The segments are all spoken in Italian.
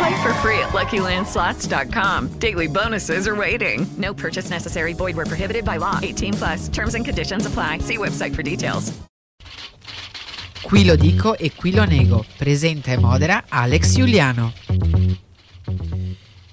Play for free at LuckyLandSlots.com. Daily bonuses are waiting. No purchase necessary. Void where prohibited by law. 18 plus. Terms and conditions apply. See website for details. Qui lo dico e qui lo nego. Presenta e modera Alex Giuliano.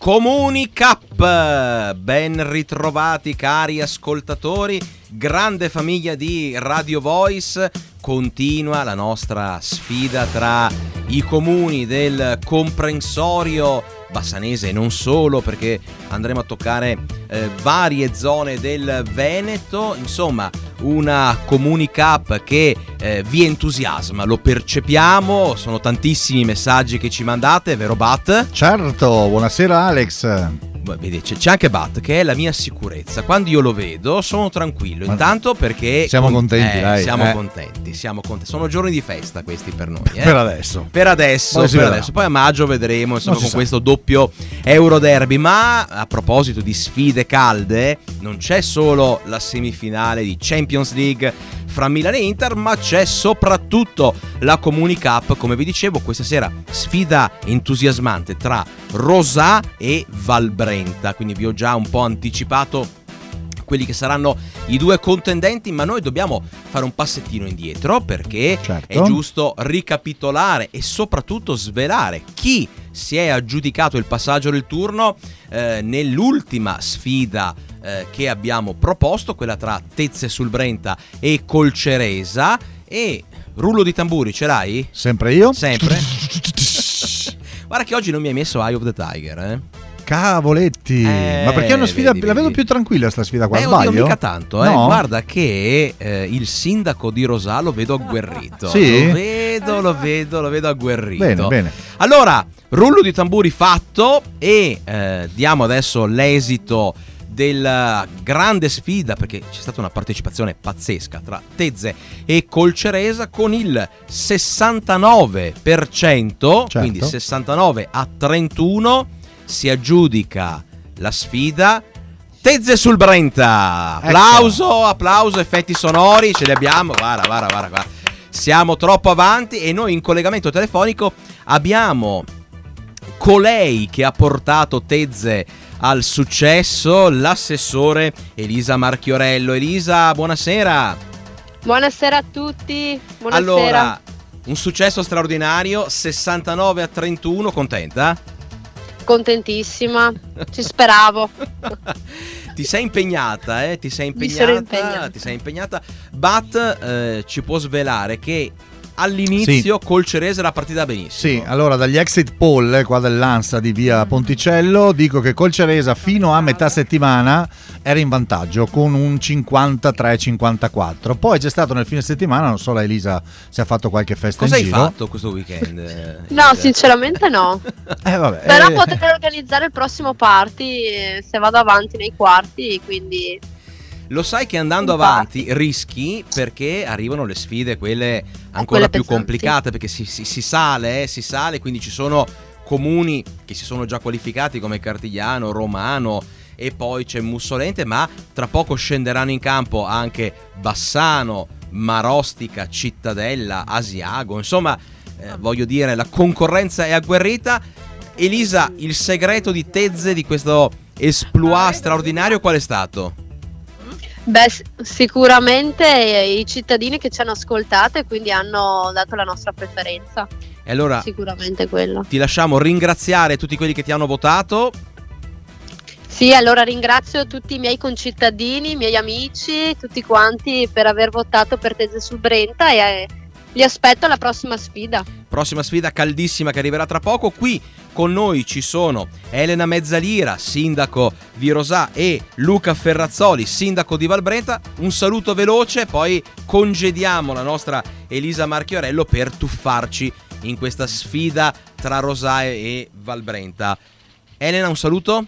Comuni Cup, ben ritrovati cari ascoltatori, grande famiglia di Radio Voice, continua la nostra sfida tra i comuni del comprensorio bassanese e non solo perché andremo a toccare eh, varie zone del Veneto, insomma una Comuni Cup che eh, vi entusiasma, lo percepiamo, sono tantissimi i messaggi che ci mandate, vero Bat? Certo, buonasera Alex. Vedi, c'è, anche Bat che è la mia sicurezza. Quando io lo vedo sono tranquillo. Intanto perché siamo contenti, eh, dai, siamo eh. contenti, siamo contenti. Sono giorni di festa questi per noi. Eh? Per adesso. Per adesso, Poi per adesso. Poi a maggio vedremo insomma, con sa. questo doppio Euro Derby. Ma a proposito di sfide calde, non c'è solo la semifinale di Champions League fra Milan e Inter, ma c'è soprattutto la Comuni Cup, come vi dicevo, questa sera sfida entusiasmante tra Rosà e Valbrenta. Quindi vi ho già un po' anticipato quelli che saranno i due contendenti, ma noi dobbiamo fare un passettino indietro perché Certo. è giusto ricapitolare e soprattutto svelare chi si è aggiudicato il passaggio del turno eh, nell'ultima sfida eh, che abbiamo proposto, quella tra Tezze sul Brenta e Colceresa e rullo di tamburi ce l'hai? Sempre io? Sempre? Guarda che oggi non mi hai messo Eye of the Tiger, eh? Cavoletti. Eh, Ma perché è una sfida vedi, la vedo più tranquilla sta sfida qua, Beh, sbaglio? oddio, mica tanto, eh. No? Guarda che eh, il sindaco di Rosà lo vedo agguerrito. Sì? Lo vedo, lo vedo, lo vedo agguerrito. Bene, bene. Allora, rullo di tamburi fatto e eh, diamo adesso l'esito della grande sfida perché c'è stata una partecipazione pazzesca tra Tezze e Colceresa con il 69%, quindi 69 a 31 si aggiudica la sfida Tezze sul Brenta. Ecco. Applauso, applauso, effetti sonori, ce li abbiamo. Guarda, guarda, guarda, guarda. Siamo troppo avanti e noi in collegamento telefonico abbiamo colei che ha portato Tezze al successo, l'assessore Elisa Marchiorello. Elisa, buonasera. Buonasera a tutti. Buonasera. Allora, un successo straordinario, 69 a 31, contenta? Contentissima. Ci speravo. Ti sei impegnata, eh? Ti sei impegnata, impegnata. ti sei impegnata. Bat eh, ci può svelare che all'inizio col Cerese era partita benissimo. Sì, allora dagli exit poll eh, qua dell'Ansa di via Ponticello dico che Colceresa fino a metà settimana era in vantaggio con un 53-54. Poi c'è stato nel fine settimana, non so la Elisa se ha fatto qualche festa Cosa in hai giro. fatto questo weekend? eh, No, Elisa? sinceramente no. Eh, vabbè, Però eh, potrei organizzare il prossimo party eh, se vado avanti nei quarti, quindi Lo sai che andando Infatti. avanti rischi perché arrivano le sfide, quelle ancora quelle più pesanti. complicate, perché si, si- si sale, eh, si sale, quindi ci sono comuni che si sono già qualificati come Cartigliano, Romano e poi c'è Mussolente, ma tra poco scenderanno in campo anche Bassano, Marostica, Cittadella, Asiago, insomma eh, voglio dire la concorrenza è agguerrita. Elisa, il segreto di Tezze di questo esploit straordinario qual è stato? Beh, sicuramente i cittadini che ci hanno ascoltato e quindi hanno dato la nostra preferenza. E allora Sicuramente quello. ti lasciamo ringraziare tutti quelli che ti hanno votato. Sì, allora ringrazio tutti i miei concittadini, i miei amici, tutti quanti per aver votato per Tese sul Brenta e eh, li aspetto alla prossima sfida. Prossima sfida caldissima che arriverà tra poco. Qui con noi ci sono Elena Mezzalira, sindaco di Rosà, e Luca Ferrazzoli, sindaco di Valbrenta. Un saluto veloce, poi congediamo la nostra Elisa Marchiorello per tuffarci in questa sfida tra Rosà e Valbrenta. Elena, un saluto.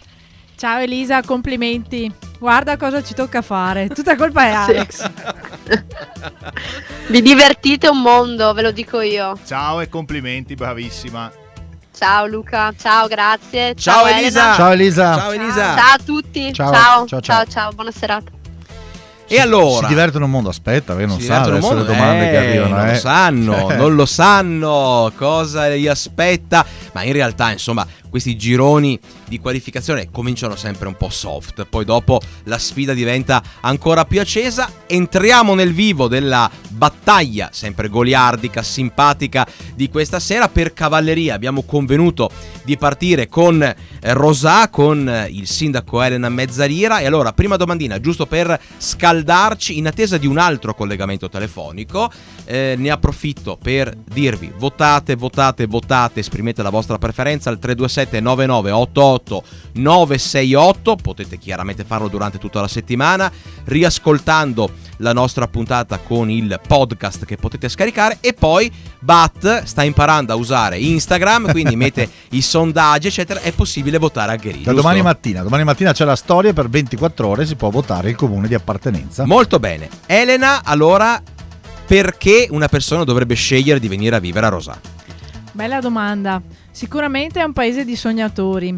Ciao Elisa, complimenti. Guarda cosa ci tocca fare. Tutta colpa è Alex. Vi divertite un mondo, ve lo dico io. Ciao e complimenti, bravissima. Ciao Luca, ciao, grazie. Ciao, Elisa. Elena. Ciao Elisa. Ciao Elisa. Ciao a tutti. Ciao. Ciao, Ciao, ciao, ciao. buona serata. E allora? Si divertono un mondo, aspetta, che non Si sa divertono adesso le molto- domande eh, che arrivano. Non eh. lo sanno, non lo sanno cosa gli aspetta. Ma in realtà, insomma, questi gironi di qualificazione cominciano sempre un po' soft. Poi dopo la sfida diventa ancora più accesa. Entriamo nel vivo della battaglia, sempre goliardica, simpatica di questa sera. Per cavalleria abbiamo convenuto di partire con eh, Rosà, con eh, il sindaco Elena Mezzalira. E allora, prima domandina, giusto per scaldarci, in attesa di un altro collegamento telefonico, eh, ne approfitto per dirvi votate, votate, votate, esprimete la vostra preferenza al 327 9988 968, potete chiaramente farlo durante tutta la settimana, riascoltando la nostra puntata con il podcast che potete scaricare e poi Bat sta imparando a usare Instagram, quindi mette i sondaggi eccetera, è possibile votare anche lì. Da domani mattina, domani mattina c'è la storia per 24 ore si può votare il comune di appartenenza. Molto bene. Elena, allora, perché una persona dovrebbe scegliere di venire a vivere a Rosà? Bella domanda. Sicuramente è un paese di sognatori.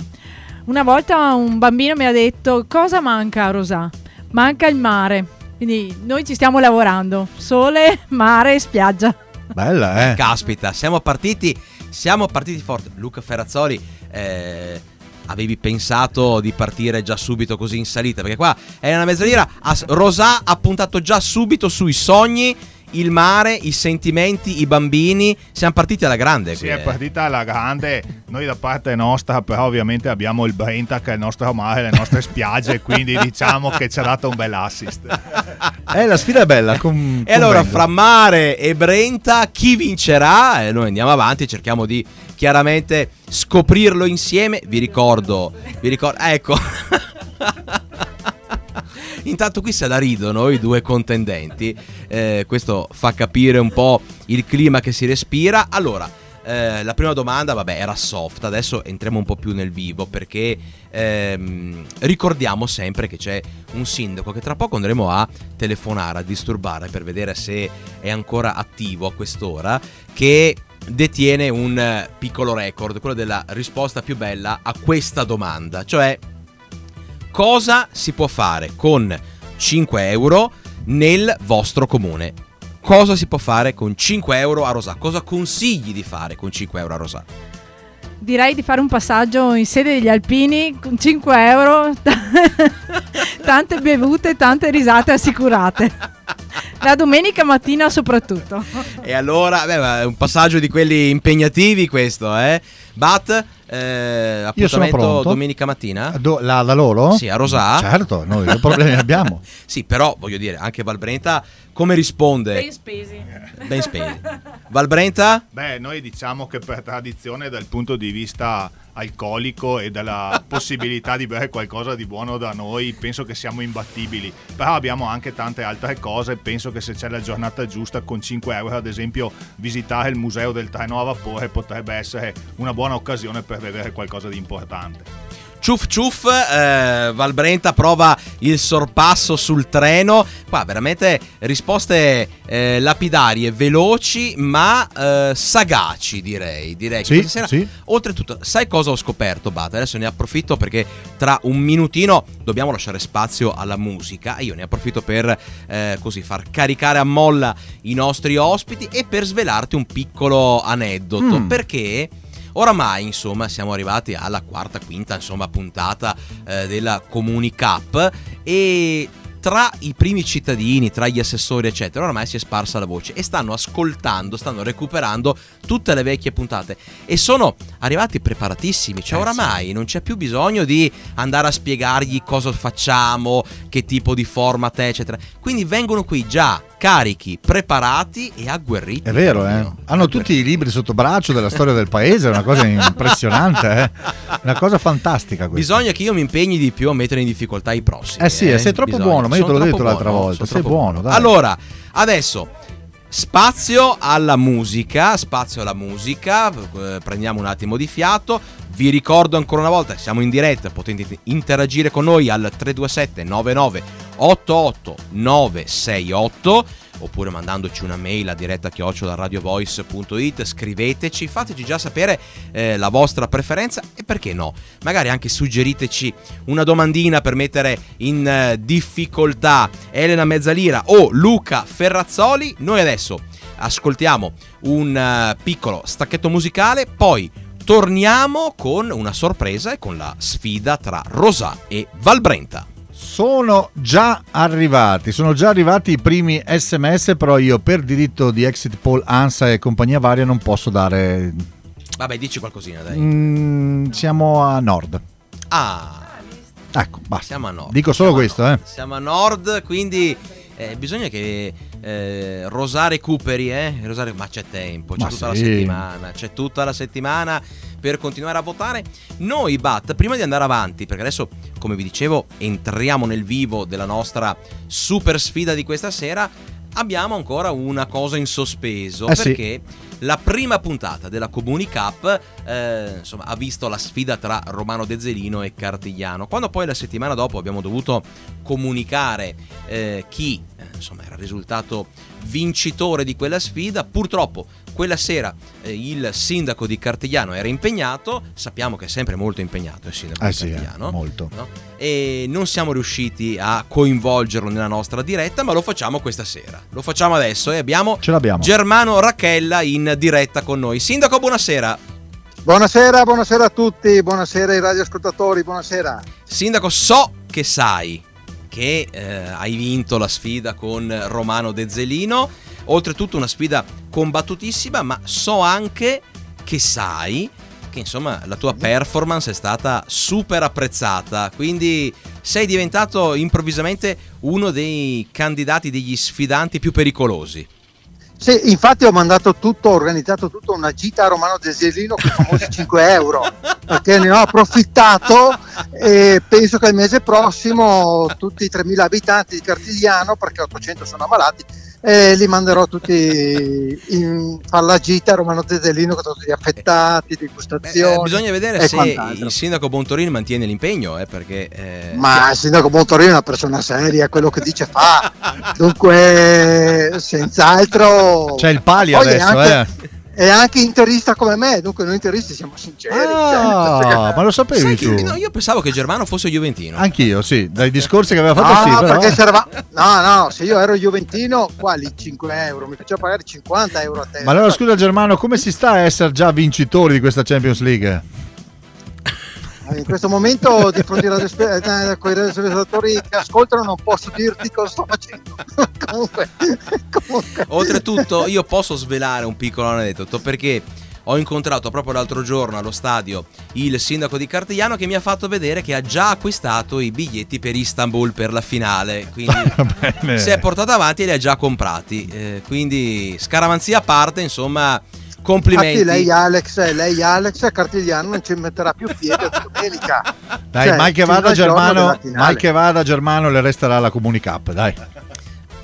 Una volta un bambino mi ha detto cosa manca a Rosà? Manca il mare. Quindi noi ci stiamo lavorando. Sole, mare e spiaggia. Bella, eh. Caspita, siamo partiti, siamo partiti forte. Luca Ferrazzoli, eh, avevi pensato di partire già subito così in salita? Perché qua è una mezzalira. Rosà ha puntato già subito sui sogni, il mare, i sentimenti, i bambini. Siamo partiti alla grande. Sì, qui, è partita alla grande. Noi da parte nostra, però, ovviamente abbiamo il Brenta che è il nostro mare, le nostre spiagge. quindi diciamo che ci ha dato un bel assist. Eh, la sfida è bella. com- E allora, fra Mare e Brenta, chi vincerà? E noi andiamo avanti, cerchiamo di chiaramente scoprirlo insieme. Vi ricordo, vi ricordo, ecco. Intanto qui se la ridono i due contendenti, Eh, questo fa capire un po' il clima che si respira. Allora, eh, la prima domanda, vabbè, era soft, adesso entriamo un po' più nel vivo perché ehm, ricordiamo sempre che c'è un sindaco che tra poco andremo a telefonare, a disturbare per vedere se è ancora attivo a quest'ora, che detiene un piccolo record, quello della risposta più bella a questa domanda, cioè cosa si può fare con 5 euro nel vostro comune? Cosa si può fare con 5 euro a Rosà? Cosa consigli di fare con 5 euro a Rosà? Direi di fare un passaggio in sede degli alpini con 5 euro, tante bevute, tante risate assicurate. La domenica mattina soprattutto. E allora, beh, è un passaggio di quelli impegnativi questo, eh? Bat, eh, Io sono appuntamento domenica mattina? Do- la, da loro? Sì, a Rosà. Certo, noi che problemi abbiamo. Sì, però voglio dire, anche Valbrenta come risponde? Ben spesi. Ben spesi. Valbrenta? Beh, noi diciamo che per tradizione, dal punto di vista alcolico e della possibilità di bere qualcosa di buono da noi, penso che siamo imbattibili. Però abbiamo anche tante altre cose. Penso che se c'è la giornata giusta, con 5 euro, ad esempio, visitare il museo del treno a vapore potrebbe essere una buona occasione per vedere qualcosa di importante. Ciuff ciuff, eh, Valbrenta prova il sorpasso sul treno. Qua veramente risposte eh, lapidarie, veloci ma eh, sagaci direi. direi Sì, questa sera- sì. Oltretutto, sai cosa ho scoperto, Bata? Adesso ne approfitto perché tra un minutino dobbiamo lasciare spazio alla musica io ne approfitto per eh, così far caricare a molla i nostri ospiti e per svelarti un piccolo aneddoto. Mm. Perché oramai, insomma, siamo arrivati alla quarta, quinta, insomma, puntata eh, della Comuni Cup e tra i primi cittadini, tra gli assessori, eccetera, ormai si è sparsa la voce e stanno ascoltando, stanno recuperando tutte le vecchie puntate e sono arrivati preparatissimi. Cioè, Eh, oramai non c'è più bisogno di andare a spiegargli cosa facciamo, che tipo di format è, eccetera. Quindi vengono qui già carichi, preparati e agguerriti. È vero, eh? Hanno tutti i libri sotto braccio della storia del paese, è una cosa impressionante, eh? Una cosa fantastica questa. Bisogna che io mi impegni di più a mettere in difficoltà i prossimi. Eh sì, eh, sei troppo buono, ma io te l'ho detto l'altra buono, volta, sei buono, dai. Allora, adesso spazio alla musica, spazio alla musica, eh, prendiamo un attimo di fiato. Vi ricordo ancora una volta, siamo in diretta, potete interagire con noi al 327 99 88 968 oppure mandandoci una mail a diretta radiovoice.it, scriveteci, fateci già sapere eh, la vostra preferenza e perché no, magari anche suggeriteci una domandina per mettere in eh, difficoltà Elena Mezzalira o Luca Ferrazzoli. Noi adesso ascoltiamo un eh, piccolo stacchetto musicale, poi torniamo con una sorpresa e con la sfida tra Rosà e Valbrenta. Sono già arrivati, sono già arrivati i primi sms, però io per diritto di exit poll ANSA e compagnia varia non posso dare... Vabbè, dici qualcosina, dai. Mm, siamo a nord. Ah, Ecco, basta. siamo a nord. Dico solo Siamo questo, eh. Siamo a nord, quindi eh, bisogna che eh, Rosà recuperi, eh? Rosà- ma c'è tempo, c'è Ma tutta la sì. settimana, c'è tutta la settimana per continuare a votare. Noi, Bat, prima di andare avanti, perché adesso, come vi dicevo, entriamo nel vivo della nostra super sfida di questa sera, abbiamo ancora una cosa in sospeso, Eh sì. perché la prima puntata della Comuni Cup eh, insomma, ha visto la sfida tra Romano De Zelino e Cartigliano. Quando poi la settimana dopo abbiamo dovuto comunicare eh, chi eh, insomma, era il risultato vincitore di quella sfida, purtroppo quella sera eh, il sindaco di Cartigliano era impegnato, sappiamo che è sempre molto impegnato il sindaco Eh di sì, eh, Cartigliano, molto. no? e non siamo riusciti a coinvolgerlo nella nostra diretta, ma lo facciamo questa sera. Lo facciamo adesso e abbiamo. Germano Racchella in diretta con noi. Sindaco, buonasera. Buonasera, buonasera a tutti, buonasera ai radioascoltatori, buonasera. Sindaco, so che sai che eh, hai vinto la sfida con Romano De Zelino, oltretutto una sfida combattutissima, ma so anche che sai che insomma la tua performance è stata super apprezzata, quindi sei diventato improvvisamente uno dei candidati, degli sfidanti più pericolosi. Sì, infatti ho mandato tutto, ho organizzato tutto una gita a Romano Desilino con i famosi 5 euro, perché ne ho approfittato e penso che il mese prossimo tutti i 3.000 abitanti di Cartigliano, perché 800 sono ammalati, eh, li manderò tutti in fare la gita Romano Desilino con tutti gli affettati, degustazioni. Eh, bisogna vedere e se quant'altro. il sindaco Bontorini mantiene l'impegno, eh, perché... eh, Ma il sindaco Montorino è una persona seria, quello che dice fa. Dunque, senz'altro. C'è il pali Poi adesso, anche- eh. È anche interista come me, dunque noi interisti siamo sinceri. Ah, cioè, ma lo sapevi tu? che- no, io pensavo che Germano fosse Juventino. Anch'io, sì, dai discorsi che aveva fatto No, sì, no, però... perché c'erava- no, no, se io ero Juventino, quali 5 euro? Mi faceva pagare 50 euro a te. Ma allora scusa Germano, come si sta a essere già vincitori di questa Champions League? In questo momento, di fronte ai radioascoltatori che ascoltano, non posso dirti cosa sto facendo. comunque, comunque. Oltretutto, io posso svelare un piccolo aneddoto perché ho incontrato proprio l'altro giorno allo stadio il sindaco di Cartigliano che mi ha fatto vedere che ha già acquistato i biglietti per Istanbul per la finale. Quindi si è portato avanti e li ha già comprati. Eh, quindi scaramanzia a parte, insomma, complimenti. Infatti lei Alex, lei Alex a Cartigliano non ci metterà più piede domenica. Dai, Cioè, mai che vada Germano, mai che vada Germano le resterà la Comuni Cup, dai.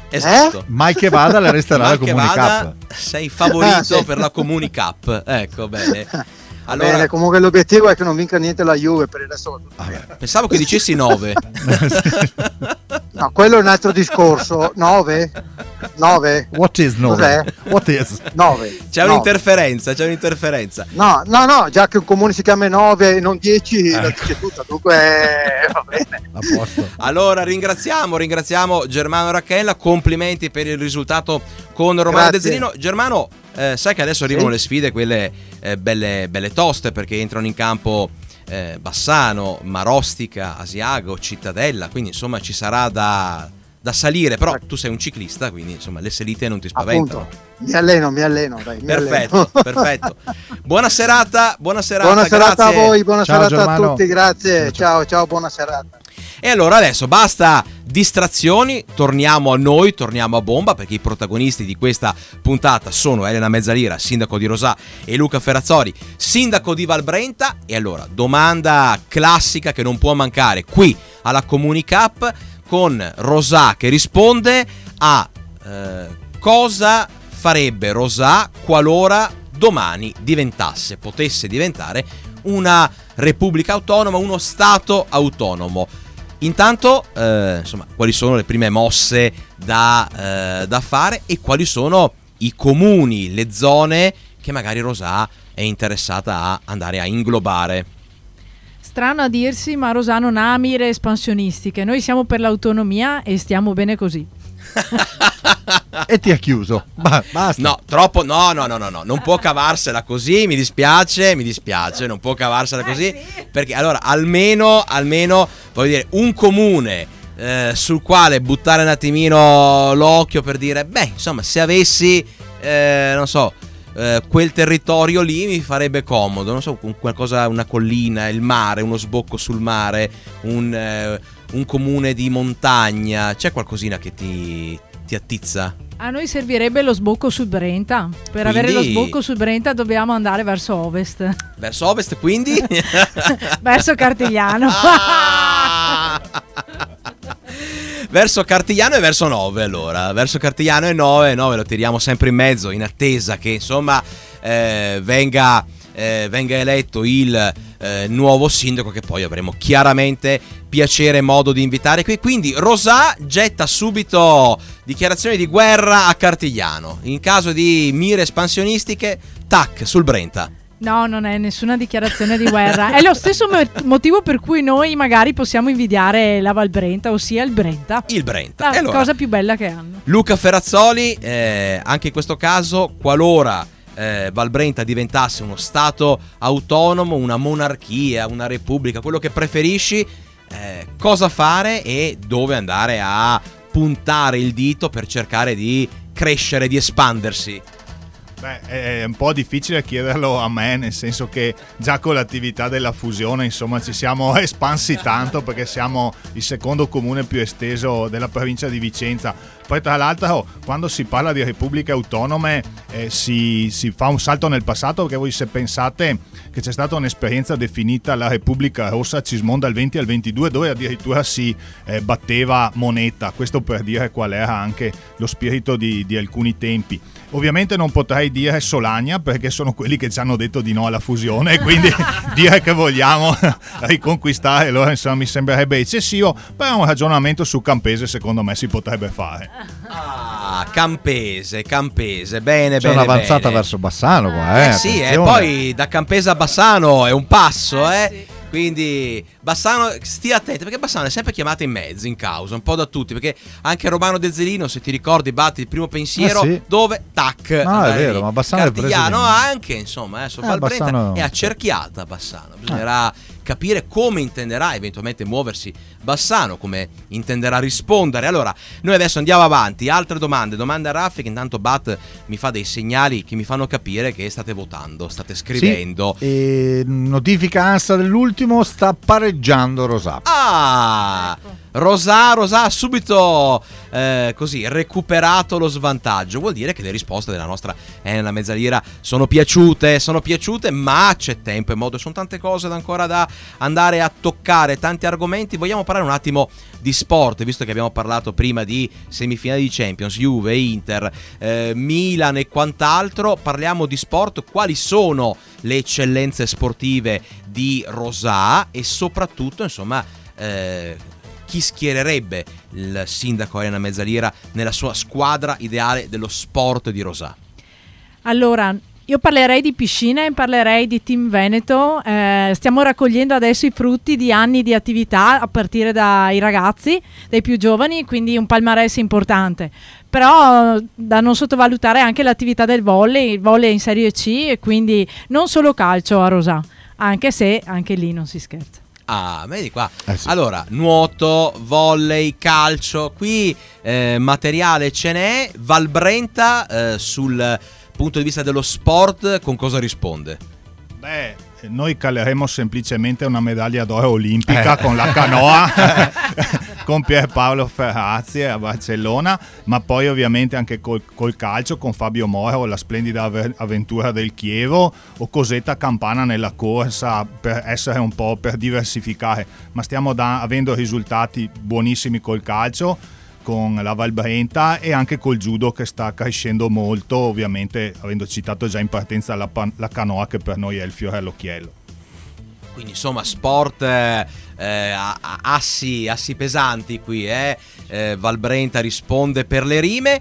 Esatto. Mai che vada le resterà la che Comuni vada, Cup. sei favorito Ah, sì. per la Comuni Cup. Ecco, bene. Allora, bene, comunque l'obiettivo è che non vinca niente la Juve per il resto pensavo che dicessi 9. No, quello è un altro discorso. 9? 9? What is nove? Cos'è? What is? 9. C'è un'interferenza, c'è un'interferenza. No, no, no, già che un comune si chiama 9 e non 10, Ecco. la dice tutta, dunque eh, va bene. A posto. Allora ringraziamo, ringraziamo Germano Racchella, complimenti per il risultato con Romano Grazie. De Zerino. Germano, eh, sai che adesso arrivano Sì. le sfide, quelle eh, belle, belle toste, perché entrano in campo eh, Bassano, Marostica, Asiago, Cittadella, quindi insomma ci sarà da, da salire, però tu sei un ciclista, quindi insomma le salite non ti spaventano. Appunto, mi alleno, mi alleno, dai, mi Perfetto, alleno. perfetto. Buona serata, buona serata. Buona serata a voi, buona Ciao, serata Germano. a tutti, grazie. Ciao, ciao, buona serata. E allora adesso basta distrazioni, torniamo a noi, torniamo a bomba perché i protagonisti di questa puntata sono Elena Mezzalira, sindaco di Rosà e Luca Ferrazzoli, sindaco di Valbrenta. E allora, domanda classica che non può mancare qui alla Comunicap con Rosà che risponde a eh, cosa farebbe Rosà qualora domani diventasse, potesse diventare una repubblica autonoma, uno stato autonomo. Intanto, eh, insomma, quali sono le prime mosse da, eh, da fare e quali sono i comuni, le zone che magari Rosà è interessata a andare a inglobare. Strano a dirsi, ma Rosà non ha mire espansionistiche. Noi siamo per l'autonomia e stiamo bene così. e ti ha chiuso. Ba- basta. No, troppo. No, no, no, no, no. Non può cavarsela così. Mi dispiace, mi dispiace. Non può cavarsela così. Perché allora, almeno, almeno, voglio dire, un comune eh, sul quale buttare un attimino l'occhio per dire, beh, insomma, se avessi, eh, non so. Eh, quel territorio lì mi farebbe comodo, non so, qualcosa, una collina, il mare, uno sbocco sul mare, un, eh, un comune di montagna, c'è qualcosina che ti, ti attizza? A noi servirebbe lo sbocco sul Brenta. Per avere lo Quindi- sbocco sul Brenta dobbiamo andare verso ovest, Verso ovest, quindi? verso Cartigliano. Ah! verso Cartigliano e verso 9 allora. Verso Cartigliano e 9 9 lo tiriamo sempre in mezzo in attesa che insomma eh, venga, eh, venga eletto il eh, nuovo sindaco che poi avremo chiaramente piacere e modo di invitare qui. Quindi Rosà getta subito dichiarazioni di guerra a Cartigliano. In caso di mire espansionistiche tac sul Brenta No, non è nessuna dichiarazione di guerra. È lo stesso mo- motivo per cui noi magari possiamo invidiare la Val Brenta, ossia il Brenta. il Brenta La allora, cosa più bella che hanno. Luca Ferrazzoli, eh, anche in questo caso, qualora eh, Valbrenta diventasse uno Stato autonomo, una monarchia, una repubblica, quello che preferisci, eh, cosa fare e dove andare a puntare il dito per cercare di crescere, di espandersi? Beh, è un po' difficile chiederlo a me, nel senso che già con l'attività della fusione, insomma, ci siamo espansi tanto perché siamo il secondo comune più esteso della provincia di Vicenza. Poi, tra l'altro, quando si parla di repubbliche autonome, eh, si, si fa un salto nel passato perché voi se pensate che c'è stata un'esperienza definita la Repubblica Rossa Cismonda al 20 al 22, dove addirittura si eh, batteva moneta, questo per dire qual era anche lo spirito di, di alcuni tempi. Ovviamente non potrei dire Solagna perché sono quelli che ci hanno detto di no alla fusione e quindi dire che vogliamo riconquistare allora insomma mi sembrerebbe eccessivo, però un ragionamento su Campese secondo me si potrebbe fare. Ah, Campese, Campese, bene, C'è bene. un'avanzata bene. verso Bassano qua, eh. Eh sì, e attenzione. poi da Campese a Bassano è un passo, eh. Quindi Bassano, stia attento perché Bassano è sempre chiamata in mezzo, in causa, un po' da tutti. Perché anche Romano De Zelino, se ti ricordi, batti il primo pensiero Eh sì. dove tac. No, è vero, lì. ma Bassano è preso Cartigliano anche, insomma, eh, Eh, Bassano- è accerchiata Bassano. Bisognerà capire come intenderà eventualmente muoversi Bassano, come intenderà rispondere. Allora, noi adesso andiamo avanti. Altre domande, domande a Raffi che intanto Bat mi fa dei segnali che mi fanno capire che state votando, state scrivendo. Sì, e notifica ANSA dell'ultimo, sta pareggiando Rosà. Ah, Rosà, Rosà ha subito eh, così recuperato lo svantaggio. Vuol dire che le risposte della nostra Elena Mezzalira sono piaciute, sono piaciute, ma c'è tempo e modo. Sono tante cose da ancora da andare a toccare, tanti argomenti. Vogliamo parlare un attimo di sport, visto che abbiamo parlato prima di semifinali di Champions, Juve, Inter, eh, Milan e quant'altro. Parliamo di sport, quali sono le eccellenze sportive di Rosà e soprattutto, insomma, eh, chi schiererebbe il sindaco Elena Mezzalira nella sua squadra ideale dello sport di Rosà? Allora, io parlerei di piscina e parlerei di Team Veneto. Eh, stiamo raccogliendo adesso i frutti di anni di attività a partire dai ragazzi, dai più giovani, quindi un palmarès importante. Però da non sottovalutare anche l'attività del volley, il volley in Serie C e quindi non solo calcio a Rosà, anche se anche lì non si scherza. Ah, vedi qua. Eh sì. Allora, nuoto, volley, calcio, qui eh, materiale ce n'è. Valbrenta eh, sul punto di vista dello sport con cosa risponde? Beh, noi caleremo semplicemente una medaglia d'oro olimpica Eh. con la canoa con Pierpaolo Ferrazzi a Barcellona, ma poi ovviamente anche col, col calcio con Fabio Moro, la splendida avventura del Chievo o Cosetta Campana nella corsa per essere un po' per diversificare, ma stiamo da- avendo risultati buonissimi col calcio con la Valbrenta e anche col judo che sta crescendo molto, ovviamente avendo citato già in partenza la, pan- la canoa che per noi è il fiore all'occhiello. Quindi insomma sport eh, eh, assi, assi pesanti qui, eh. Eh, Valbrenta risponde per le rime.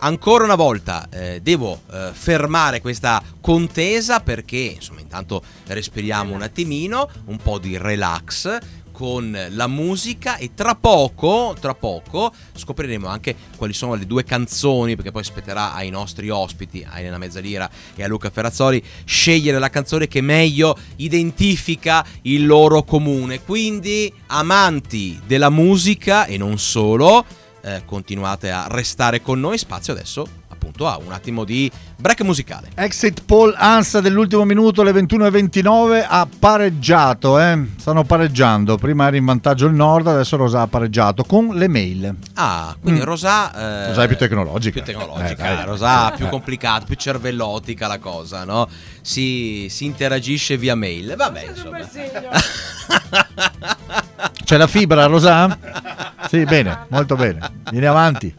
Ancora una volta eh, devo eh, fermare questa contesa perché insomma intanto respiriamo un attimino, un po' di relax con la musica e tra poco, tra poco scopriremo anche quali sono le due canzoni perché poi spetterà ai nostri ospiti, a Elena Mezzalira e a Luca Ferrazzoli scegliere la canzone che meglio identifica il loro comune. Quindi amanti della musica e non solo, eh, continuate a restare con noi, spazio adesso appunto a un attimo di break musicale. Exit poll ANSA dell'ultimo minuto, le 21.29, ha pareggiato, eh? stanno pareggiando. Prima era in vantaggio il Nord, adesso Rosa ha pareggiato con le mail. Ah, quindi Mm. Rosà... eh, Rosà è più tecnologica. Più tecnologica, Eh. Rosà più complicata, più cervellotica la cosa, no? Si, si interagisce via mail. Vabbè, insomma. C'è la fibra, Rosa? Sì, bene, molto bene. Vieni avanti.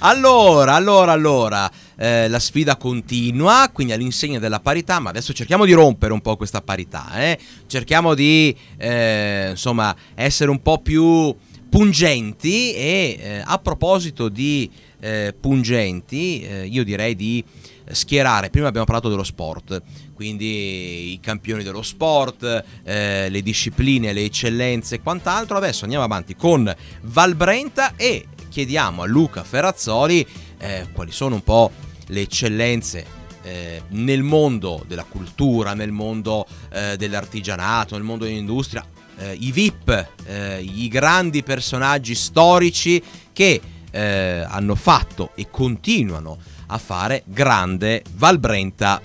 Allora, allora, allora, eh, la sfida continua, quindi all'insegna della parità, ma adesso cerchiamo di rompere un po' questa parità, eh? cerchiamo di, eh, insomma, essere un po' più pungenti e eh, a proposito di eh, pungenti, eh, io direi di schierare, prima abbiamo parlato dello sport, quindi i campioni dello sport, le discipline, le eccellenze e quant'altro, adesso andiamo avanti con Valbrenta e chiediamo a Luca Ferrazzoli eh, quali sono un po' le eccellenze eh, nel mondo della cultura, nel mondo eh, dell'artigianato, nel mondo dell'industria, eh, i VIP, eh, i grandi personaggi storici che hanno fatto e continuano a fare grande Valbrenta.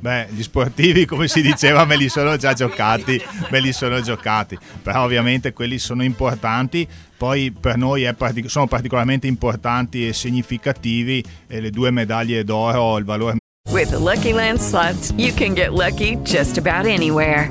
Beh, gli sportivi, come si diceva, me li sono già giocati, me li sono giocati, però ovviamente quelli sono importanti, poi per noi partic- sono particolarmente importanti e significativi e le due medaglie d'oro, il valore With the Lucky Land slots, you can get lucky just about anywhere.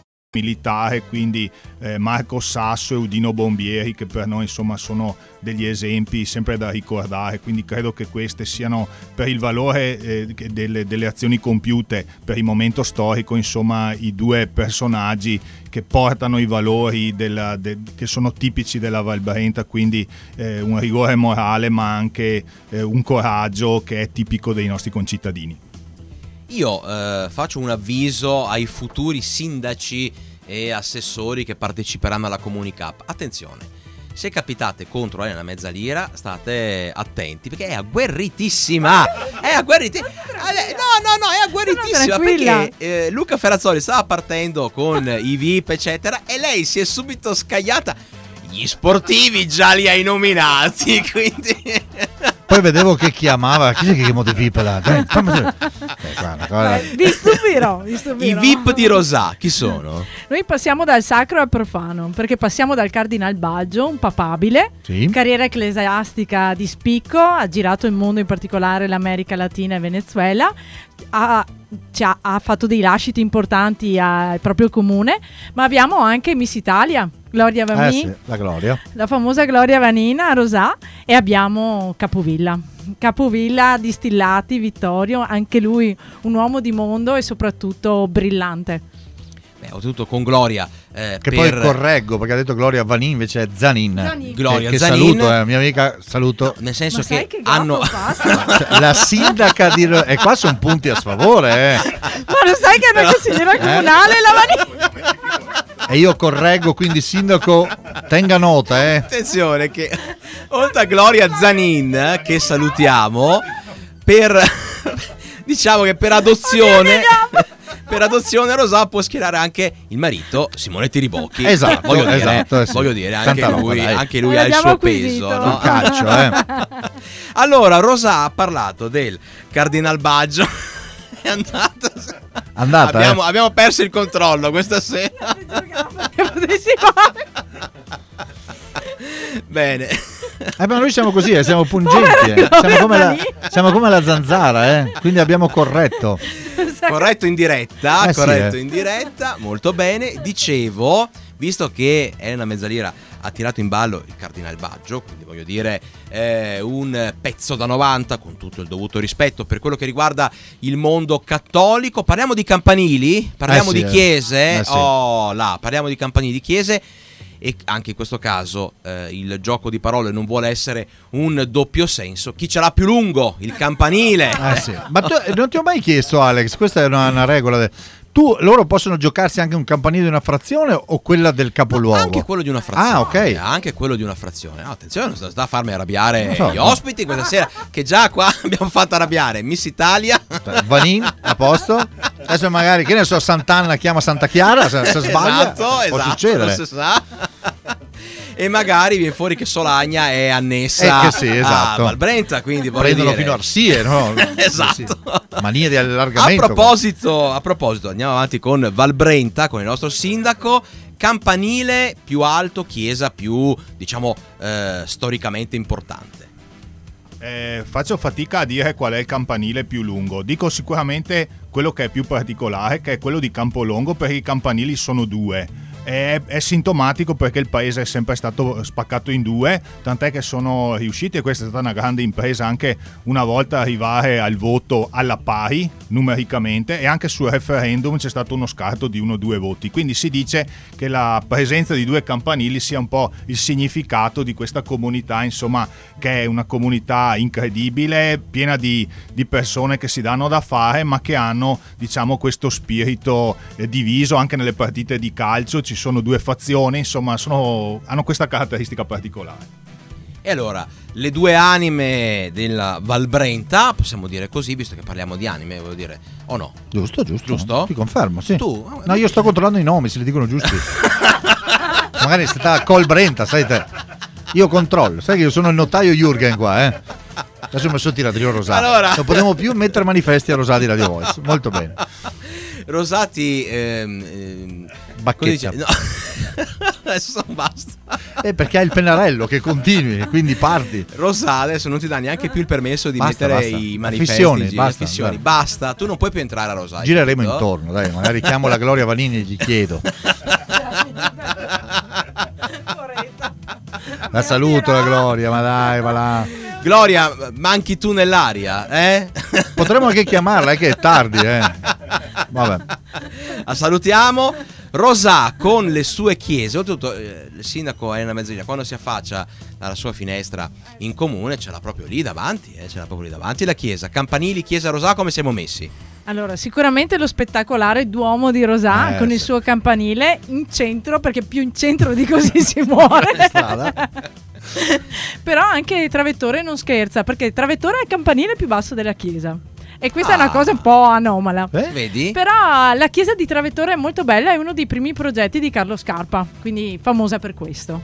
Militare, quindi eh, Marco Sasso e Udino Bombieri che per noi insomma sono degli esempi sempre da ricordare, quindi credo che queste siano per il valore eh, delle, delle azioni compiute per il momento storico, insomma i due personaggi che portano i valori della- de- che sono tipici della Valbrenta, quindi eh, un rigore morale ma anche eh, un coraggio che è tipico dei nostri concittadini. Io eh, faccio un avviso ai futuri sindaci e assessori che parteciperanno alla Comunicap. Attenzione, se capitate contro Elena Mezzalira, state attenti perché è agguerritissima. È agguerritissima. No, no, no, è agguerritissima perché eh, Luca Ferrazzoli stava partendo con i VIP, eccetera, e lei si è subito scagliata. Gli sportivi già li hai nominati, quindi. Poi vedevo che chiamava, chi è che chiamò di VIP là? Dai, fammi vedere. Eh, guarda, guarda. Vi stupirò, vi I stupirò. VIP di Rosà, chi sono? Noi passiamo dal sacro al profano, perché passiamo dal Cardinal Baggio, un papabile, Sì. carriera ecclesiastica di spicco, ha girato il mondo, in particolare l'America Latina e Venezuela, ha, ci ha, fatto dei lasciti importanti al proprio comune, ma abbiamo anche Miss Italia, Gloria Eh Vanni, sì, la gloria. la famosa Gloria Vanina Rosà e abbiamo Capovilla. Capovilla distillati, Vittorio, anche lui un uomo di mondo e soprattutto brillante. Beh, oltretutto con Gloria. eh, Che per- poi correggo perché ha detto Gloria Vanin invece è Zanin. Zanin. Gloria che, che Zanin. saluto, eh, mia amica, saluto. nel senso Ma sai che, che hanno Cioè, la sindaca di e qua sono punti a sfavore, eh. Ma lo sai che è una consigliera comunale la Vanini? E io correggo, quindi sindaco, tenga nota, eh. Attenzione che oltre a Gloria Zanin eh, che salutiamo per diciamo che per adozione per adozione Rosà può schierare anche il marito Simonetti Ribocchi. Esatto, voglio dire, esatto, eh sì. voglio dire anche lui, roba, anche lui Noi ha il suo acquisito. peso. No? calcio, eh. Allora, Rosà ha parlato del Cardinal Baggio. È andato. Andata, abbiamo, eh. abbiamo perso il controllo questa sera. Bene. Eh, ma noi siamo così, eh, siamo pungenti, eh. siamo, come la, siamo come la zanzara, eh. quindi abbiamo corretto. corretto in diretta, Eh sì, corretto eh. in diretta, molto bene. Dicevo, visto che Elena Mezzalira ha tirato in ballo il Cardinal Baggio, quindi voglio dire eh, un pezzo da 90 con tutto il dovuto rispetto per quello che riguarda il mondo cattolico. Parliamo di campanili, parliamo Eh sì, di eh. chiese, Eh sì. oh là, parliamo di campanili di chiese. E anche in questo caso eh, il gioco di parole non vuole essere un doppio senso. Chi ce l'ha più lungo? Il campanile. Eh sì. Ma tu, non ti ho mai chiesto, Alex, questa è una, una regola. de- Tu, loro possono giocarsi anche un campanile di una frazione o quella del capoluogo? Anche quello di una frazione. Ah, ok. Anche quello di una frazione. No, attenzione, non sta a farmi arrabbiare so, gli no. ospiti questa sera, che già qua abbiamo fatto arrabbiare Miss Italia. Vanin, a posto? Adesso magari, che ne so, Sant'Anna chiama Santa Chiara, se, se sbaglia esatto, può esatto, succedere. non si sa. E magari viene fuori che Solagna è annessa Eh, sì, esatto. a Valbrenta, quindi Prendono dire- fino a Arsie, no? esatto. Mania di A allargamento. proposito, a proposito, andiamo avanti con Valbrenta, con il nostro sindaco. Campanile più alto, chiesa più, diciamo, eh, storicamente importante. Eh, faccio fatica a dire qual è il campanile più lungo. Dico sicuramente quello che è più particolare, che è quello di Campolongo, perché i campanili sono due. È, è sintomatico perché il paese è sempre stato spaccato in due, tant'è che sono riusciti, e questa è stata una grande impresa anche una volta arrivare al voto alla pari numericamente e anche sul referendum c'è stato uno scarto di uno o due voti. Quindi si dice che la presenza di due campanili sia un po' il significato di questa comunità, insomma, che è una comunità incredibile, piena di, di persone che si danno da fare, ma che hanno, diciamo, questo spirito eh, diviso anche nelle partite di calcio. Ci sono due fazioni, insomma, sono- hanno questa caratteristica particolare. E allora, le due anime della Valbrenta, possiamo dire così, visto che parliamo di anime, voglio dire, o no? Giusto, giusto. Giusto? Ti confermo, sì. Tu? No, io sto controllando i nomi, se li dicono giusti. Magari è stata Col Brenta, sai te. Io controllo, sai che io sono il notaio Jürgen qua, eh. Adesso ho messo il tiratrice Rosati. Allora- Non potremo più mettere manifesti a Rosati Radio Voice. Molto bene. Rosati... Ehm, ehm, Bacchetta. no. adesso basta. Eh, perché hai il pennarello che continui, quindi parti. Rosa adesso non ti dà neanche più il permesso di Basta, mettere basta. i manifesti. Fissioni, gi- basta, fissioni. Basta, tu non puoi più entrare a Rosario. Gireremo capito? intorno, dai, magari chiamo la Gloria Vanini e gli chiedo. La saluto la Gloria, ma dai, va là. Gloria, manchi tu nell'aria, eh? Potremmo anche chiamarla, è che è tardi, eh. Vabbè. La salutiamo. Rosà con le sue chiese, oltretutto eh, il sindaco Elena Mezzina quando si affaccia dalla sua finestra in comune ce l'ha proprio lì davanti, eh, ce l'ha proprio lì davanti la chiesa. Campanili, chiesa Rosà, come siamo messi? Allora, sicuramente lo spettacolare Duomo di Rosà Eh, con il sì. suo campanile in centro, perché più in centro di così si muore. Però anche Travettore non scherza, perché Travettore è il campanile più basso della chiesa. E questa è una Ah. cosa un po' anomala. Vedi? Però la chiesa di Travettore è molto bella, è uno dei primi progetti di Carlo Scarpa, quindi famosa per questo.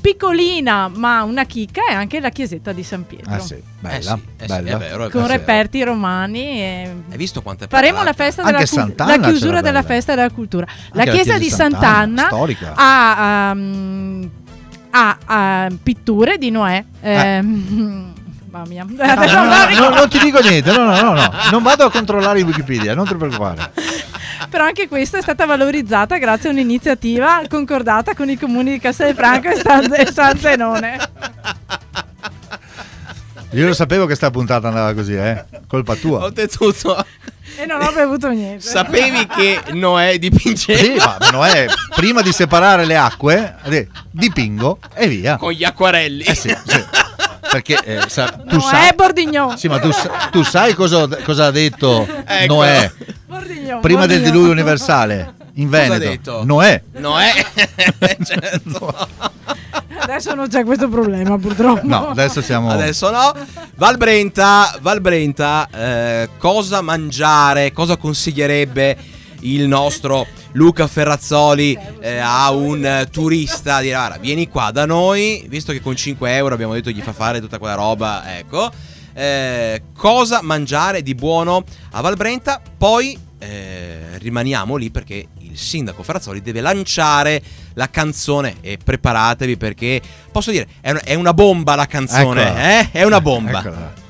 Piccolina ma una chicca è anche la chiesetta di San Pietro. Ah sì, bella, Eh sì, eh sì, bella. è vero, è Con vero. reperti romani. E... Hai visto quanto è Faremo la festa della Anche cul- Sant'Anna la chiusura della bella. festa della cultura. La Anche la chiesa chiesa di Sant'Anna, Sant'Anna, ha, ehm, ha, ha pitture di Noè. ehm, Mamma mia. No, non no, non ti dico niente, no, no, no, no. Non vado a controllare in Wikipedia, non ti preoccupare. Però anche questa è stata valorizzata grazie a un'iniziativa concordata con i comuni di Castelfranco e San, e San Zenone. Io lo sapevo che sta puntata andava così, eh. Colpa tua. Oltretutto, E non ho bevuto niente. Sapevi che Noè dipingeva Sì, Noè, prima di separare le acque, dipingo e via. con gli acquarelli? Eh sì, sì. Perché eh, sa- tu No, sai... è Bordignon. Sì, ma tu, tu sai cosa, cosa ha detto Ecco. Noè Bordignon, prima del Bordignon. diluvio universale in Cosa ha Veneto? detto? Noè. Noè? certo. Adesso non c'è questo problema, purtroppo. No, adesso siamo... Adesso no. Valbrenta, Valbrenta, eh, cosa mangiare? Cosa consiglierebbe il nostro Luca Ferrazzoli eh, a un eh, turista? Dire, guarda, vieni qua da noi, visto che con 5 euro abbiamo detto gli fa fare tutta quella roba, ecco. Eh, cosa mangiare di buono a Valbrenta? Poi eh, rimaniamo lì perché il sindaco Ferrazzoli deve lanciare la canzone e preparatevi perché posso dire è una, è una bomba la canzone, Eccola. eh? È una bomba. Eccola.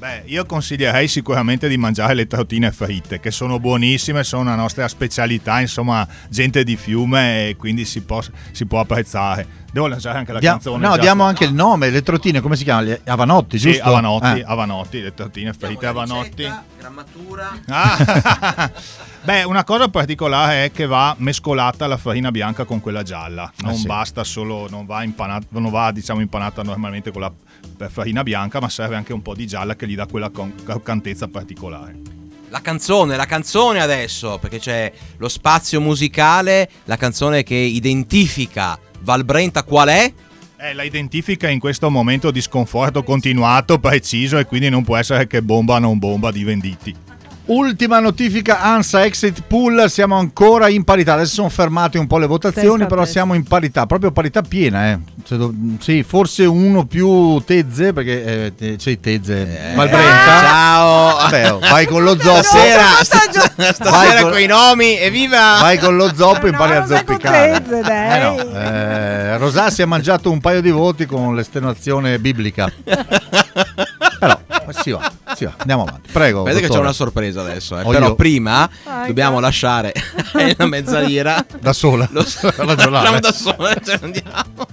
Beh, io consiglierei sicuramente di mangiare le trottine fritte, che sono buonissime, sono una nostra specialità, insomma, gente di fiume e quindi si può, si può apprezzare. Devo lanciare anche la Dia- canzone. no, già. diamo anche il nome, le trottine, come si chiamano? Le Avanotti, Sì, giusto? Avanotti, Eh. Avanotti, le trottine fritte Avanotti. Grammatura. Ah. Beh, una cosa particolare è che va mescolata la farina bianca con quella gialla. Non Eh sì. basta solo, non va, impanata, non va diciamo impanata normalmente con la per farina bianca, ma serve anche un po' di gialla che gli dà quella croccantezza particolare. La canzone, la canzone adesso, perché c'è lo spazio musicale, la canzone che identifica Valbrenta qual è? Eh, la identifica in questo momento di sconforto continuato, preciso e quindi non può essere che bomba non bomba di venditi. Ultima notifica ANSA Exit Pool, siamo ancora in parità. Adesso sono fermate un po' le votazioni, Testa però testa. siamo in parità, proprio parità piena. Eh. Cioè, do- sì, forse uno più Tezze, perché eh, te- c'è Tezze. Valbrenta. Ciao. Vabbè, oh, vai con lo zoppo. Stasera, stasera con- i nomi, evviva! Vai con lo zoppo e impari a zoppicare. Tezze, dai. Eh no, eh, Rosà si è mangiato un paio di voti con l'estenuazione biblica. Però si va, si va, andiamo avanti. Prego. Vedete che c'è una sorpresa adesso, eh. Ho però io. prima Ah, dobbiamo ecco. lasciare la mezza lira. Da sola. Lo facciamo da sola, cioè andiamo.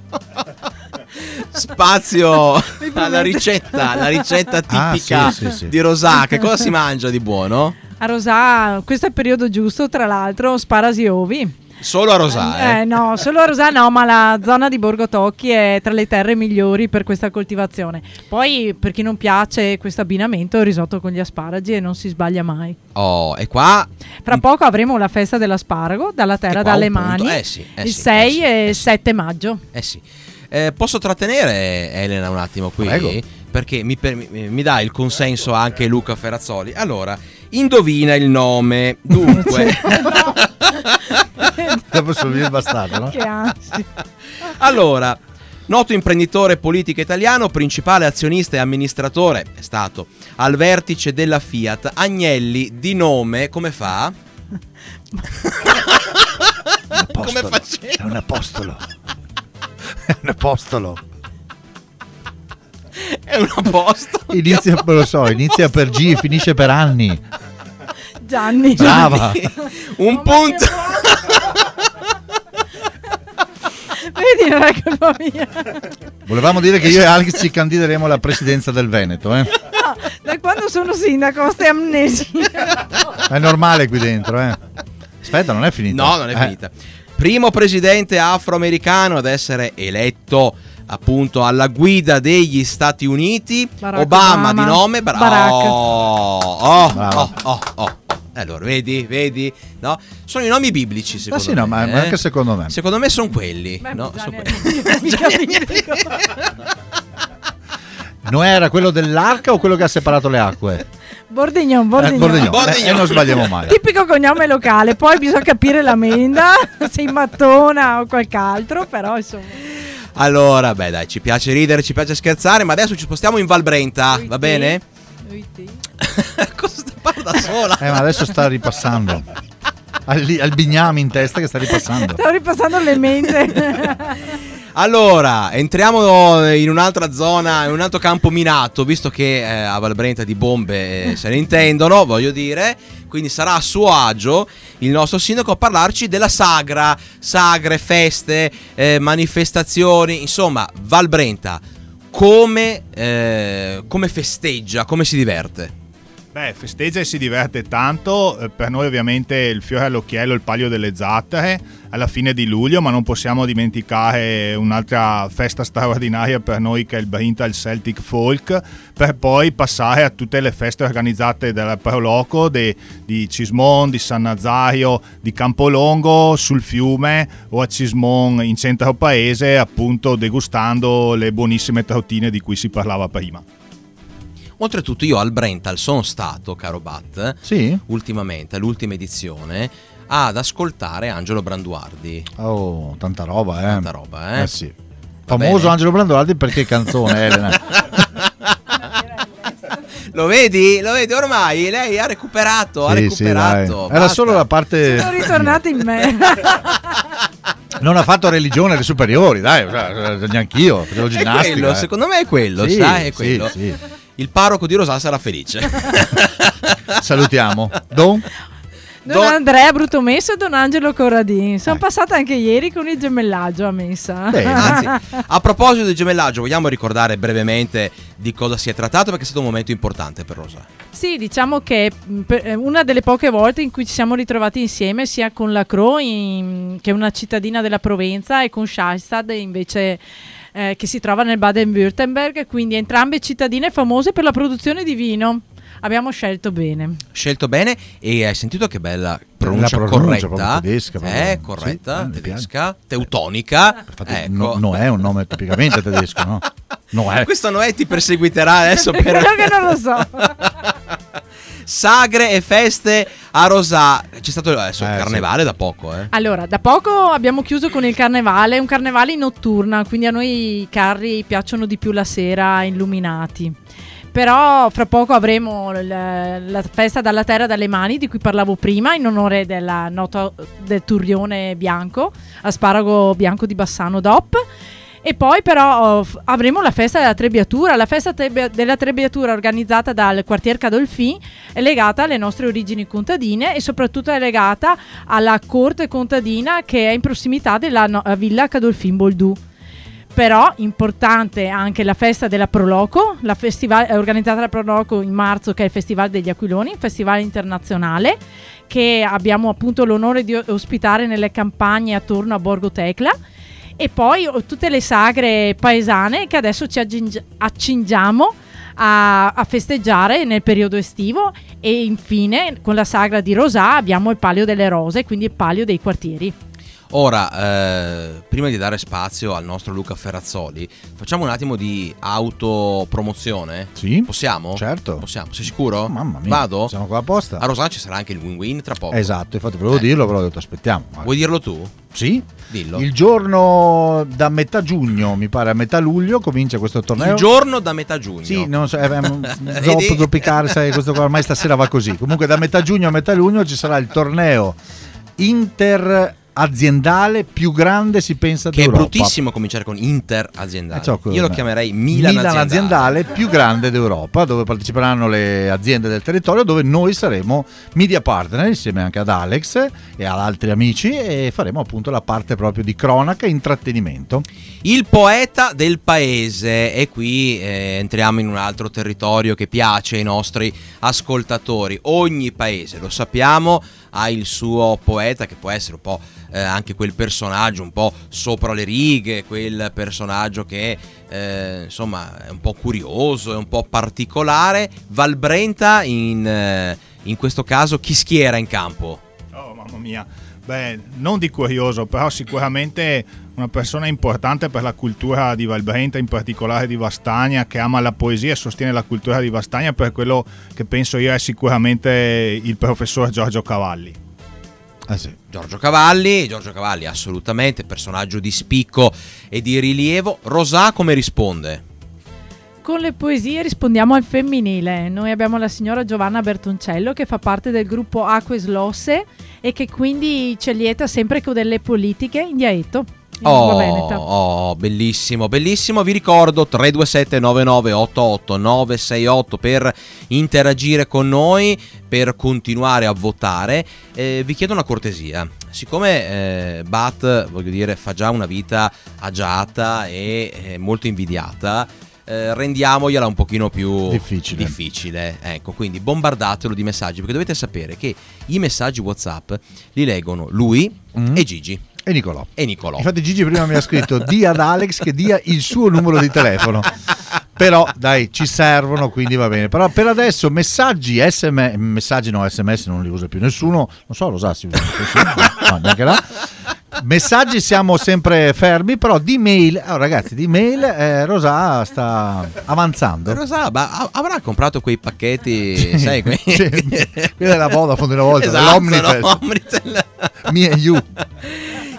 Spazio alla ricetta, la ricetta Ah, tipica sì, sì, sì. di Rosà. Che cosa si mangia di buono? A Rosà, questo è il periodo giusto, tra l'altro, sparasi ovi. Solo a Rosà, eh. Eh, no, solo a Rosà no, ma la zona di Borgo Tocchi è tra le terre migliori per questa coltivazione. Poi, per chi non piace questo abbinamento, il risotto con gli asparagi e non si sbaglia mai. Oh, e qua Fra poco avremo la festa dell'asparago dalla terra, dalle mani, Eh sì, eh il sì, 6 eh e 7 maggio. Eh sì. Eh, posso trattenere Elena un attimo qui? Prego. Perché mi, per- mi- mi dà il consenso anche Luca Ferrazzoli. Allora, indovina il nome. Dunque, Dopo sono via bastardo, no? Che ansia. allora, noto imprenditore politico italiano, principale azionista e amministratore è stato al vertice della Fiat. Agnelli di nome, come fa? come faceva? È un apostolo. È un apostolo. È un apostolo. Inizia, lo so, inizia per G e finisce per anni. Gianni. Brava. Un punto. Vedi, non è colpa mia. Volevamo dire che io e Alex ci candideremo alla presidenza del Veneto, eh? No, da quando sono sindaco ho ste amnesie. È normale qui dentro, eh? Aspetta, non è finita. No, non è Eh. finita. Primo presidente afroamericano ad essere eletto appunto alla guida degli Stati Uniti. Barack Obama, Obama. di nome Bar- Barack. Oh, oh, Bravo. oh, oh, oh. Allora, vedi, vedi, no? Sono i nomi biblici, secondo Ah, sì, no, me. ma- ma eh. anche secondo me. Secondo me sono quelli. Beh, no? Sono biblico. Noè era quello dell'arca o quello che ha separato le acque? Bordignon, Eh, Bordignon. Bordignon. Bordignon. Eh, e non sbagliamo mai. Tipico cognome locale, poi bisogna capire la menda, se in mattona o qualche altro, però insomma. Allora, beh, dai, ci piace ridere, ci piace scherzare, ma adesso ci spostiamo in Valbrenta, va bene? Cosa sta parlando da sola? Eh, ma adesso sta ripassando. Al, al bignami in testa che sta ripassando. Stavo ripassando le mente. Allora, entriamo in un'altra zona, in un altro campo minato, visto che eh, a Valbrenta di bombe eh, se ne intendono, voglio dire. Quindi sarà a suo agio il nostro sindaco a parlarci della sagra, sagre, feste, eh, manifestazioni, insomma, Valbrenta come, eh, come festeggia, come si diverte. Beh, festeggia e si diverte tanto. Eh, Per noi ovviamente il fiore all'occhiello, il palio delle zattere alla fine di luglio, ma non possiamo dimenticare un'altra festa straordinaria per noi che è il Brintal Celtic Folk, per poi passare a tutte le feste organizzate dal Proloco de- di Cismon, di San Nazario, di Campolongo sul fiume o a Cismon in centro paese, appunto degustando le buonissime trottine di cui si parlava prima. Oltretutto io al Brental sono stato, caro Bat, Sì? ultimamente, all'ultima edizione, ad ascoltare Angelo Branduardi. Oh, tanta roba, eh. Tanta roba, eh. sì. Va Famoso bene. Angelo Branduardi perché canzone, Elena. Lo vedi? Lo vedi? Ormai lei ha recuperato, ha Sì, sì, recuperato. dai. Era solo la parte... Sono ritornati in me. Non ha fatto religione alle superiori, dai, cioè, neanch'io, facevo È ginnastica. quello, eh. secondo me è quello, Sì, sai, è sì, quello. sì. Il parroco di Rosà sarà felice. Salutiamo. Don? Don Andrea Brutomesso e Don Angelo Corradini. Sono passata anche ieri con il gemellaggio a messa. Anzi, a proposito di gemellaggio, vogliamo ricordare brevemente di cosa si è trattato perché è stato un momento importante per Rosà. Sì, diciamo che mh, per- è una delle poche volte in cui ci siamo ritrovati insieme, sia con la Cro, in- che è una cittadina della Provenza, e con Scheistad, invece eh, che si trova nel Baden-Württemberg, quindi entrambe cittadine famose per la produzione di vino. Abbiamo scelto bene. Scelto bene e hai sentito che bella pronuncia, pronuncia, corretta? tedesca. Eh, Sì, corretta, eh, mi tedesca, teutonica. Ecco. No, no è un nome tipicamente tedesco, no? Noè. Questo Noè ti perseguiterà adesso per Quello che non lo so. sagre e feste a Rosà. C'è stato adesso il Eh, carnevale da poco, eh. Allora, da poco abbiamo chiuso con il carnevale, un carnevale in notturna, quindi a noi i carri piacciono di più la sera illuminati. Però fra poco avremo l- la festa dalla terra dalle mani di cui parlavo prima in onore della noto del turrione bianco, asparago bianco di Bassano DOP. E poi però oh, avremo la festa della trebbiatura. La festa trebbia- della trebbiatura organizzata dal quartier Cadolfin è legata alle nostre origini contadine e soprattutto è legata alla corte contadina che è in prossimità della no- eh, villa Cadolfin Boldù. Però importante anche la festa della Proloco, la festival- organizzata da Proloco in marzo che è il Festival degli Aquiloni, un festival internazionale che abbiamo appunto l'onore di ospitare nelle campagne attorno a Borgo Tecla e poi oh, tutte le sagre paesane che adesso ci aggingi- accingiamo a, a festeggiare nel periodo estivo e infine con la sagra di Rosà abbiamo il palio delle rose, quindi il palio dei quartieri. Ora, eh, prima di dare spazio al nostro Luca Ferrazzoli, facciamo un attimo di autopromozione? Sì. Possiamo? Certo. Possiamo, sei sicuro? Mamma mia, Vado? siamo qua apposta. A Rosà ci sarà anche il win-win tra poco. Esatto, infatti volevo dirlo, però ho detto aspettiamo. Vuoi dirlo tu? Sì. Dillo. Il giorno da metà giugno, mi pare a metà luglio, comincia questo torneo. Il giorno da metà giugno. Sì, non so, eh, Vedi? zoppo, zoppicare, sai, questo qua ormai stasera va così. Comunque da metà giugno a metà luglio ci sarà il torneo interaziendale più grande si pensa Che è d'Europa. bruttissimo cominciare con Inter aziendale. Eh, Io lo chiamerei Milan, Milan aziendale. aziendale più grande d'Europa, dove parteciperanno le aziende del territorio, dove noi saremo media partner insieme anche ad Alex e ad altri amici e faremo appunto la parte proprio di cronaca e intrattenimento. Il poeta del paese e qui eh, entriamo in un altro territorio che piace ai nostri ascoltatori. Ogni paese, lo sappiamo, ha il suo poeta che può essere un po' eh, anche quel personaggio un po' sopra le righe, quel personaggio che eh, insomma è un po' curioso, è un po' particolare. Valbrenta in, eh, in questo caso chi schiera in campo? Oh, mamma mia. Beh, non di curioso, però sicuramente una persona importante per la cultura di Valbrenta, in particolare di Vastagna, che ama la poesia e sostiene la cultura di Vastagna, per quello che penso io è sicuramente il professor Giorgio Cavalli. Ah, sì. Giorgio Cavalli, Giorgio Cavalli assolutamente personaggio di spicco e di rilievo. Rosà come risponde? Con le poesie rispondiamo al femminile. Noi abbiamo la signora Giovanna Bertoncello che fa parte del gruppo Acque Slosse e che quindi ci lieta sempre con delle politiche in dialetto. Oh, oh, bellissimo, bellissimo. Vi ricordo 327 9988 968 per interagire con noi, per continuare a votare. Eh, vi chiedo una cortesia. Siccome eh, Bat, voglio dire, fa già una vita agiata e eh, molto invidiata, eh, rendiamogliela un pochino più Difficile. difficile. Ecco, quindi bombardatelo di messaggi perché dovete sapere che i messaggi WhatsApp li leggono lui e Gigi. E Nicolò. E Nicolò. Infatti Gigi prima mi ha scritto dia ad Alex che dia il suo numero di telefono. Però dai, ci servono, quindi va bene. Però per adesso messaggi sms, messaggi no, sms non li usa più nessuno. Non so, lo sa, si usa. Sì, no, neanche là. Messaggi siamo sempre fermi, però di mail, oh, ragazzi, di mail eh, Rosà sta avanzando. Rosa, ma avrà comprato quei pacchetti, sai, quei... Sì, quella è la Vodafone di una volta, Esatto, l'Omnitel. no, Omnitel. Me and you.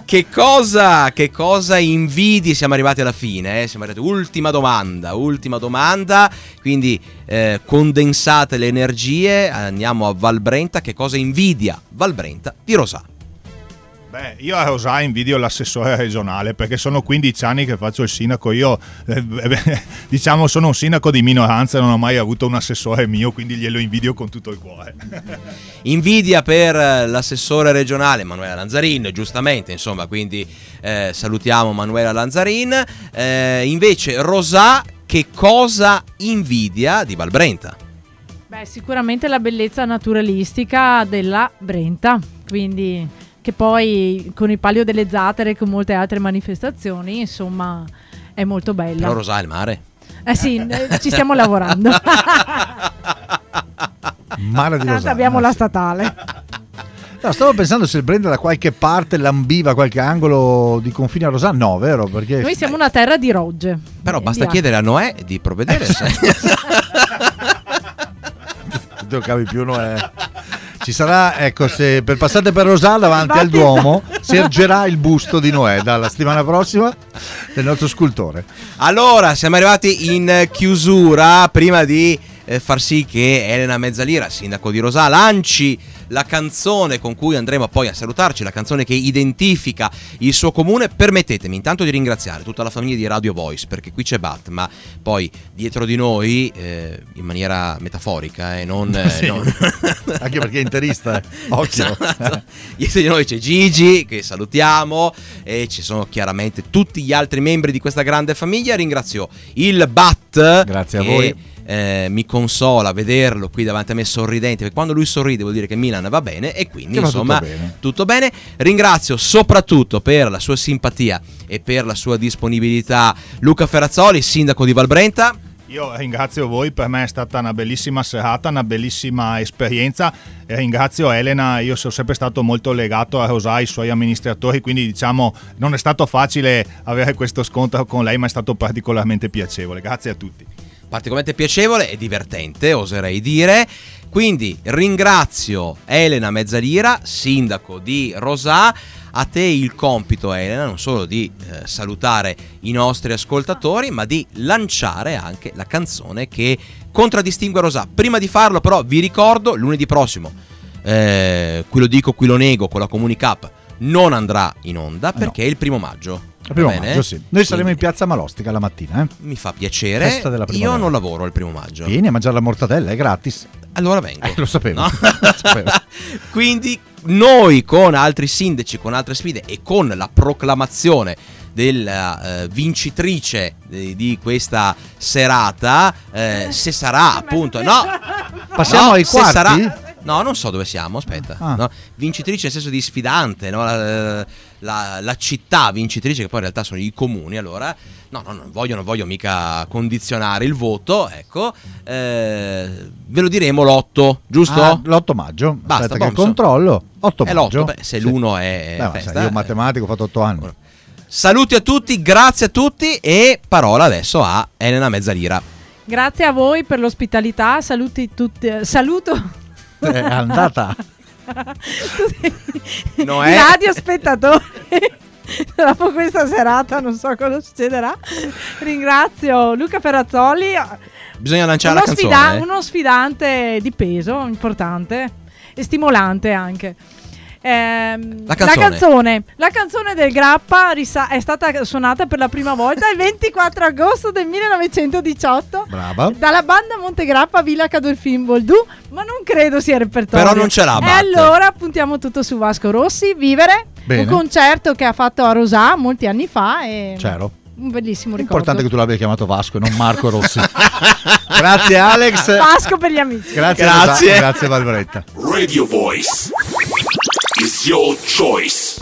Che cosa, che cosa invidi? Siamo arrivati alla fine, eh? siamo arrivati. Ultima domanda, ultima domanda. Quindi eh, condensate le energie, andiamo a Valbrenta. Che cosa invidia Valbrenta di Rosà? Beh, io a Rosà invidio l'assessore regionale perché sono 15 anni che faccio il sindaco. Io, eh, eh, diciamo, sono un sindaco di minoranza, non ho mai avuto un assessore mio, quindi glielo invidio con tutto il cuore. Invidia per eh, l'assessore regionale Manuela Lanzarin, giustamente, insomma, quindi eh, salutiamo Manuela Lanzarin. Eh, invece Rosà, che cosa invidia di Valbrenta? Beh, sicuramente la bellezza naturalistica della Brenta, quindi che poi con il palio delle zattere e con molte altre manifestazioni, insomma, è molto bella. Però Rosà il mare. Eh sì, eh, ci stiamo lavorando. Mare di Tanto Rosà. abbiamo la statale. No, stavo pensando se il Brenda da qualche parte lambiva qualche angolo di confine a Rosà. No, vero? Perché Noi siamo una terra di rogge. Però basta di chiedere a Noè di provvedere. sai. non cavi più, no? Ci sarà, ecco, se per passate per Rosà davanti al Duomo si ergerà il busto di Noè dalla settimana prossima del nostro scultore. Allora, siamo arrivati in chiusura. Prima di eh, far sì che Elena Mezzalira, sindaco di Rosà, lanci la canzone con cui andremo poi a salutarci, la canzone che identifica il suo comune. Permettetemi intanto di ringraziare tutta la famiglia di Radio Voice, perché qui c'è Bat, ma poi dietro di noi, eh, in maniera metaforica, eh, non, eh, Sì. non- Anche perché è interista, eh. occhio. Esatto. Dietro di noi c'è Gigi, che salutiamo, e ci sono chiaramente tutti gli altri membri di questa grande famiglia. Ringrazio il Bat. Grazie a voi. Eh, mi consola vederlo qui davanti a me sorridente, perché quando lui sorride vuol dire che Milan va bene e quindi va tutto insomma bene. tutto bene. Ringrazio soprattutto per la sua simpatia e per la sua disponibilità Luca Ferrazzoli, sindaco di Valbrenta. Io ringrazio voi, per me è stata una bellissima serata, una bellissima esperienza ringrazio Elena, io sono sempre stato molto legato a Rosà, ai suoi amministratori, quindi diciamo non è stato facile avere questo scontro con lei, ma è stato particolarmente piacevole. Grazie a tutti. Particolarmente piacevole e divertente, oserei dire. Quindi ringrazio Elena Mezzalira, sindaco di Rosà. A te il compito, Elena, non solo di eh, salutare i nostri ascoltatori, ma di lanciare anche la canzone che contraddistingue Rosà. Prima di farlo, però, vi ricordo lunedì prossimo, eh, qui lo dico, qui lo nego, con la Comunicap non andrà in onda perché è il primo maggio. Il primo maggio, sì. Noi saremo in piazza Malostica la mattina, eh. Mi fa piacere. Festa della Io non lavoro il primo maggio. Vieni a mangiare la mortadella, è gratis. Allora vengo. Eh, lo sapevo. No? Lo sapevo. Quindi noi con altri sindaci, con altre sfide e con la proclamazione della eh, vincitrice di, di questa serata, eh, se sarà appunto... No, Passiamo no, ai se quarti? sarà- No, non so dove siamo, aspetta. Ah. no? Vincitrice nel senso di sfidante, no? la, la- la città vincitrice, che poi in realtà sono i comuni, allora... No, no, non voglio, non voglio mica condizionare il voto, ecco. Eh, ve lo diremo l'8, giusto? Ah, l'8 maggio. Basta, Aspetta che controllo. 8 È maggio. l'8, beh, se Sì. l'uno è Beh, festa, sai, io eh. matematico ho fatto 8 anni. Saluti a tutti, grazie a tutti e parola adesso a Elena Mezzalira. Grazie a voi per l'ospitalità, saluti tutti, eh, saluto È andata. Noè. i radiospettatori. Dopo questa serata non so cosa succederà. Ringrazio Luca Ferrazzoli, Bisogna lanciare uno, la sfida- canzone. eh. uno sfidante di peso importante e stimolante anche. Ehm, La canzone. canzone. La canzone del Grappa risa- è stata suonata per la prima volta il 24 agosto del 1918 Brava. dalla banda Montegrappa Villa Cadolfin Boldù, ma non credo sia il repertorio. Però non ce l'ha, E allora puntiamo tutto su Vasco Rossi, Vivere, Bene. un concerto che ha fatto a Rosà molti anni fa e C'ero. un bellissimo ricordo. Importante che tu l'abbia chiamato Vasco e non Marco Rossi. Grazie Alex. Vasco per gli amici. Grazie. Grazie. Rosa- Grazie Barbaretta. Radio Voice is your choice.